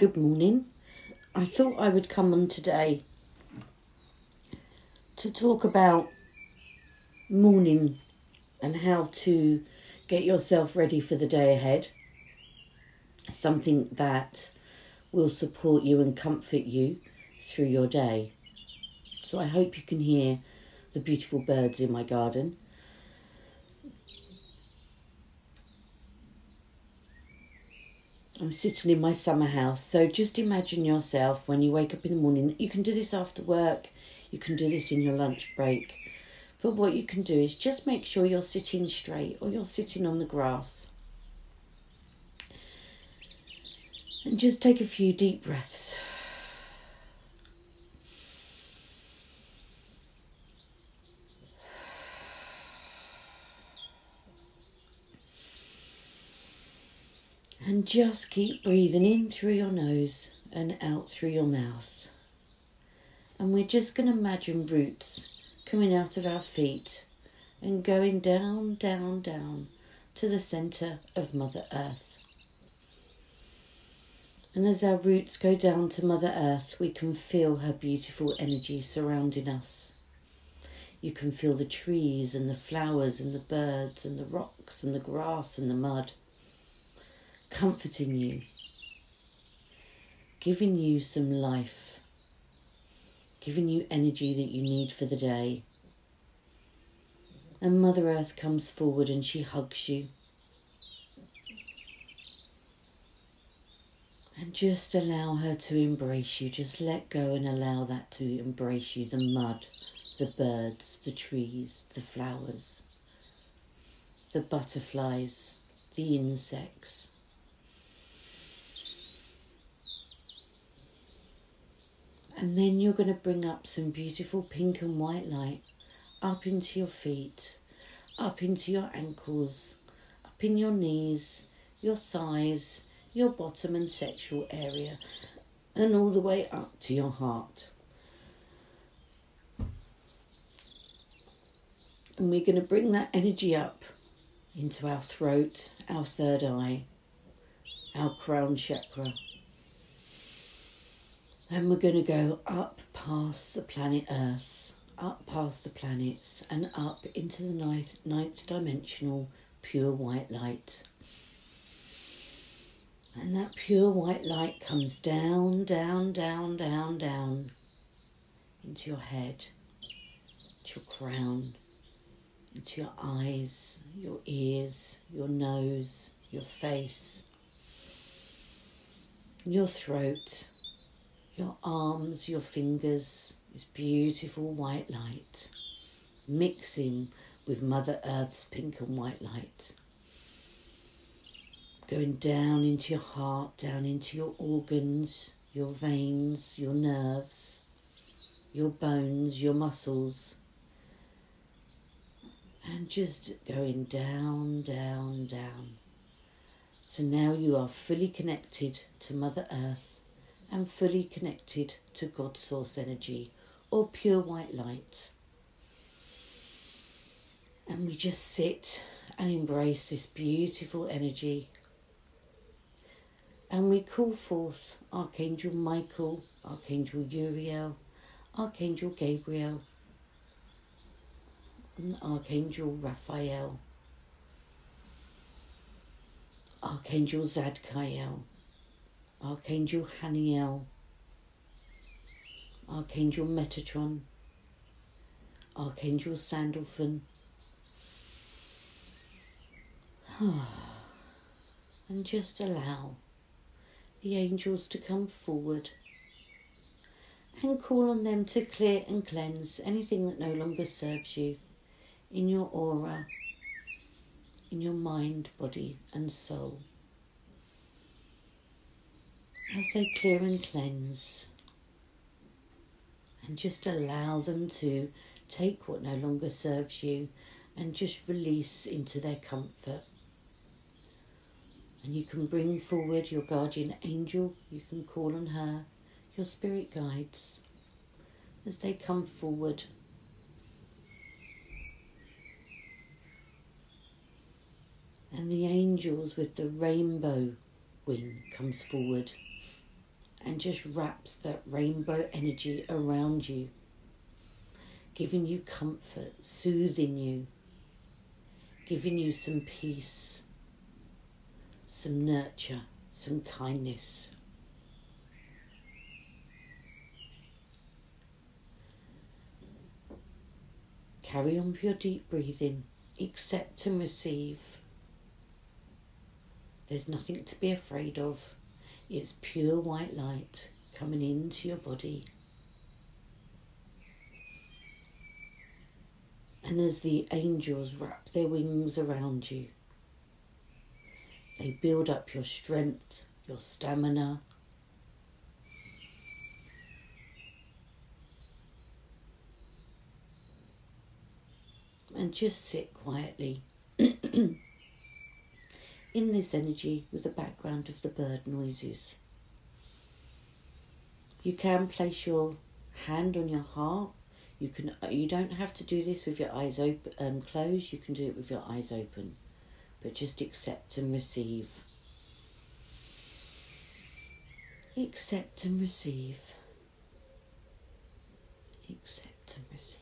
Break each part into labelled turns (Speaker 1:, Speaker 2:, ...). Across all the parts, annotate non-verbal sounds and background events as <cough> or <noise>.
Speaker 1: Good morning. I thought I would come on today to talk about morning and how to get yourself ready for the day ahead. Something that will support you and comfort you through your day. So I hope you can hear the beautiful birds in my garden. I'm sitting in my summer house, so just imagine yourself when you wake up in the morning. You can do this after work, you can do this in your lunch break. But what you can do is just make sure you're sitting straight or you're sitting on the grass. And just take a few deep breaths. And just keep breathing in through your nose and out through your mouth. And we're just going to imagine roots coming out of our feet and going down, down, down to the centre of Mother Earth. And as our roots go down to Mother Earth, we can feel her beautiful energy surrounding us. You can feel the trees and the flowers and the birds and the rocks and the grass and the mud comforting you, giving you some life, giving you energy that you need for the day. And Mother Earth comes forward and she hugs you. And just allow her to embrace you. Just let go and allow that to embrace you. The mud, the birds, the trees, the flowers, the butterflies, the insects. And then you're going to bring up some beautiful pink and white light up into your feet, up into your ankles, up in your knees, your thighs, your bottom and sexual area, and all the way up to your heart. And we're going to bring that energy up into our throat, our third eye, our crown chakra then we're going to go up past the planet Earth, up past the planets, and up into the ninth, ninth dimensional pure white light. And that pure white light comes down, down, down, down, down into your head, to your crown, into your eyes, your ears, your nose, your face, your throat your arms, your fingers, this beautiful white light mixing with Mother Earth's pink and white light. Going down into your heart, down into your organs, your veins, your nerves, your bones, your muscles. And just going down, down, down. So now you are fully connected to Mother Earth and fully connected to God Source energy or pure white light. And we just sit and embrace this beautiful energy. And we call forth Archangel Michael, Archangel Uriel, Archangel Gabriel, Archangel Raphael, Archangel Zadkiel, Archangel Haniel, Archangel Metatron, Archangel Sandalphon, <sighs> and just allow the angels to come forward and call on them to clear and cleanse anything that no longer serves you in your aura, in your mind, body, and soul as they clear and cleanse. And just allow them to take what no longer serves you and just release into their comfort. And you can bring forward your guardian angel, you can call on her, your spirit guides, as they come forward. And the angels with the rainbow wing comes forward and just wraps that rainbow energy around you, giving you comfort, soothing you, giving you some peace, some nurture, some kindness. Carry on with your deep breathing, accept and receive. There's nothing to be afraid of. It's pure white light coming into your body. And as the angels wrap their wings around you, they build up your strength, your stamina. And just sit quietly <clears throat> in this energy with the background of the bird noises. You can place your hand on your heart. You can. You don't have to do this with your eyes open, um, closed. You can do it with your eyes open, but just accept and receive. Accept and receive. Accept and receive.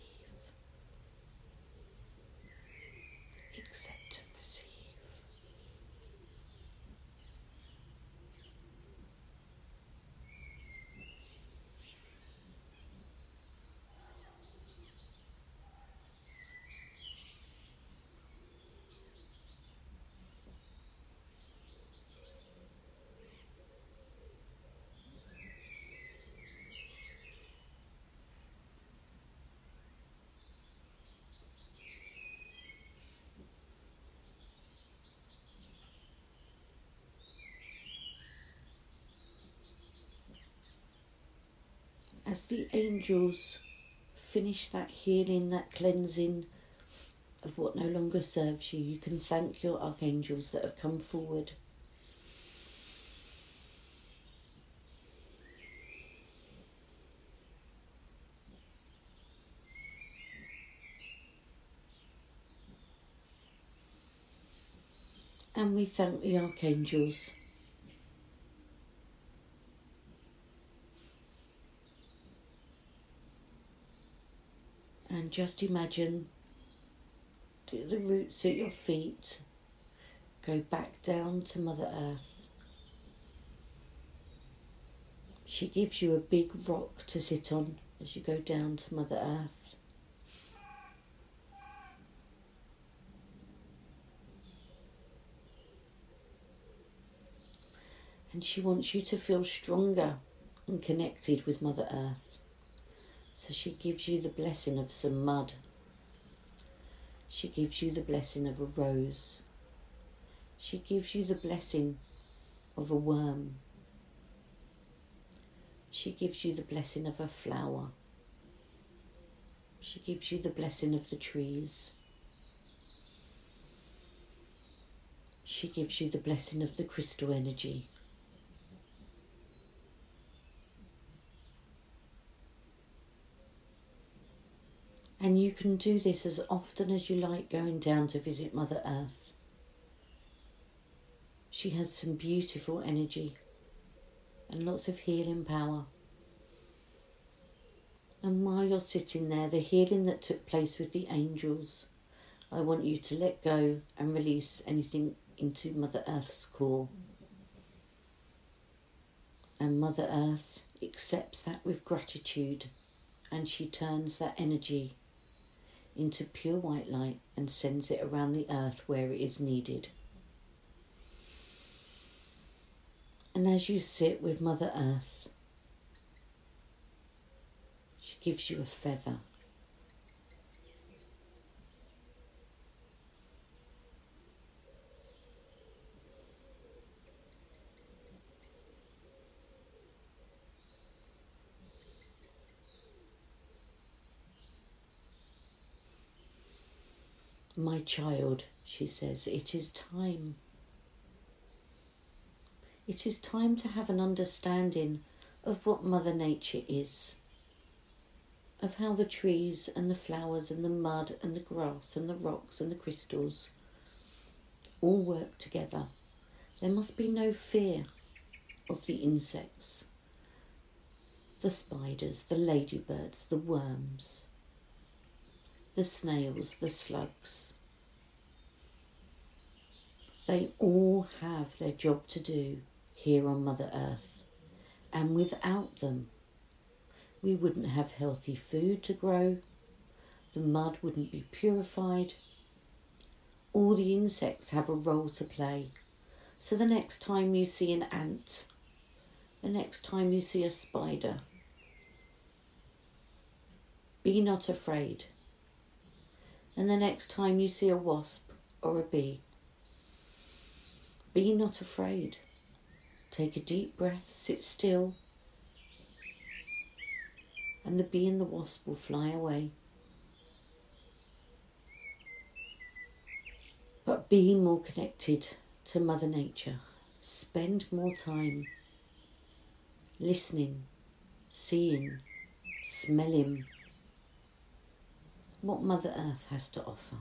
Speaker 1: As the angels finish that healing, that cleansing of what no longer serves you, you can thank your archangels that have come forward. And we thank the archangels and just imagine do the roots at your feet go back down to Mother Earth. She gives you a big rock to sit on as you go down to Mother Earth. And she wants you to feel stronger and connected with Mother Earth. So she gives you the blessing of some mud. She gives you the blessing of a rose. She gives you the blessing of a worm. She gives you the blessing of a flower. She gives you the blessing of the trees. She gives you the blessing of the crystal energy. And you can do this as often as you like going down to visit Mother Earth. She has some beautiful energy and lots of healing power. And while you're sitting there, the healing that took place with the angels, I want you to let go and release anything into Mother Earth's core. And Mother Earth accepts that with gratitude and she turns that energy into pure white light and sends it around the earth where it is needed. And as you sit with Mother Earth, she gives you a feather. My child, she says, it is time. It is time to have an understanding of what Mother Nature is, of how the trees and the flowers and the mud and the grass and the rocks and the crystals all work together. There must be no fear of the insects, the spiders, the ladybirds, the worms, the snails, the slugs. They all have their job to do here on Mother Earth, and without them, we wouldn't have healthy food to grow, the mud wouldn't be purified. All the insects have a role to play. So the next time you see an ant, the next time you see a spider, be not afraid. And the next time you see a wasp or a bee, be not afraid. Take a deep breath, sit still, and the bee and the wasp will fly away. But be more connected to Mother Nature. Spend more time listening, seeing, smelling what Mother Earth has to offer.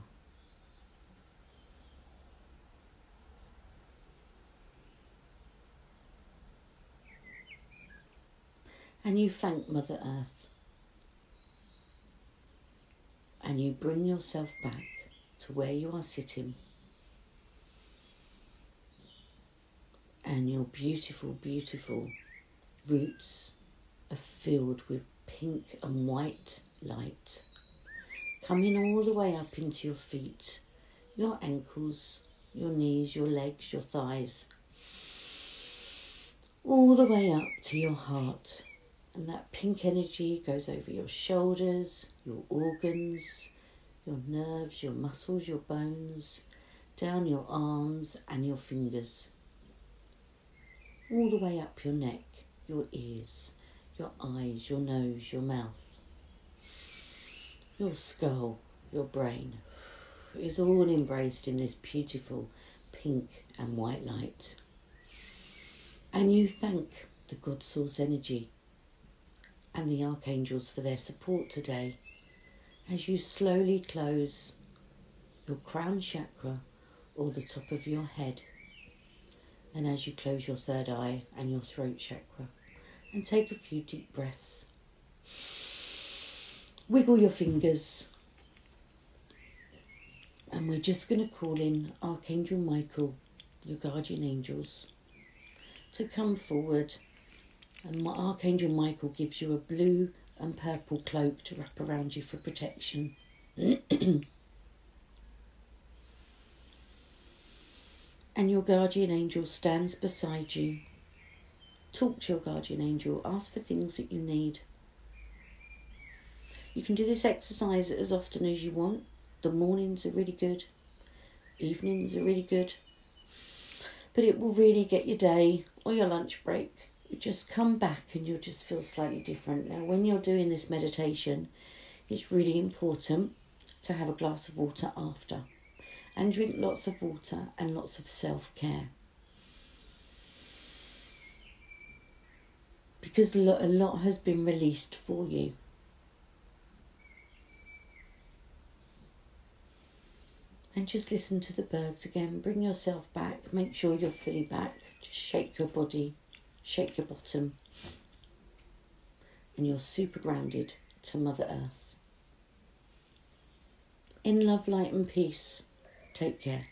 Speaker 1: And you thank Mother Earth. And you bring yourself back to where you are sitting. And your beautiful, beautiful roots are filled with pink and white light coming all the way up into your feet, your ankles, your knees, your legs, your thighs, all the way up to your heart. And that pink energy goes over your shoulders, your organs, your nerves, your muscles, your bones, down your arms and your fingers, all the way up your neck, your ears, your eyes, your nose, your mouth your skull, your brain is all embraced in this beautiful pink and white light. And you thank the God Source energy and the archangels for their support today as you slowly close your crown chakra or the top of your head. And as you close your third eye and your throat chakra, and take a few deep breaths. Wiggle your fingers. And we're just going to call in Archangel Michael, your guardian angels, to come forward. And Archangel Michael gives you a blue and purple cloak to wrap around you for protection. <clears throat> and your guardian angel stands beside you. Talk to your guardian angel, ask for things that you need. You can do this exercise as often as you want. The mornings are really good, evenings are really good, but it will really get your day or your lunch break. You just come back and you'll just feel slightly different. Now, when you're doing this meditation, it's really important to have a glass of water after and drink lots of water and lots of self care. Because a lot has been released for you. Just listen to the birds again. Bring yourself back. Make sure you're fully back. Just shake your body, shake your bottom, and you're super grounded to Mother Earth. In love, light, and peace, take care.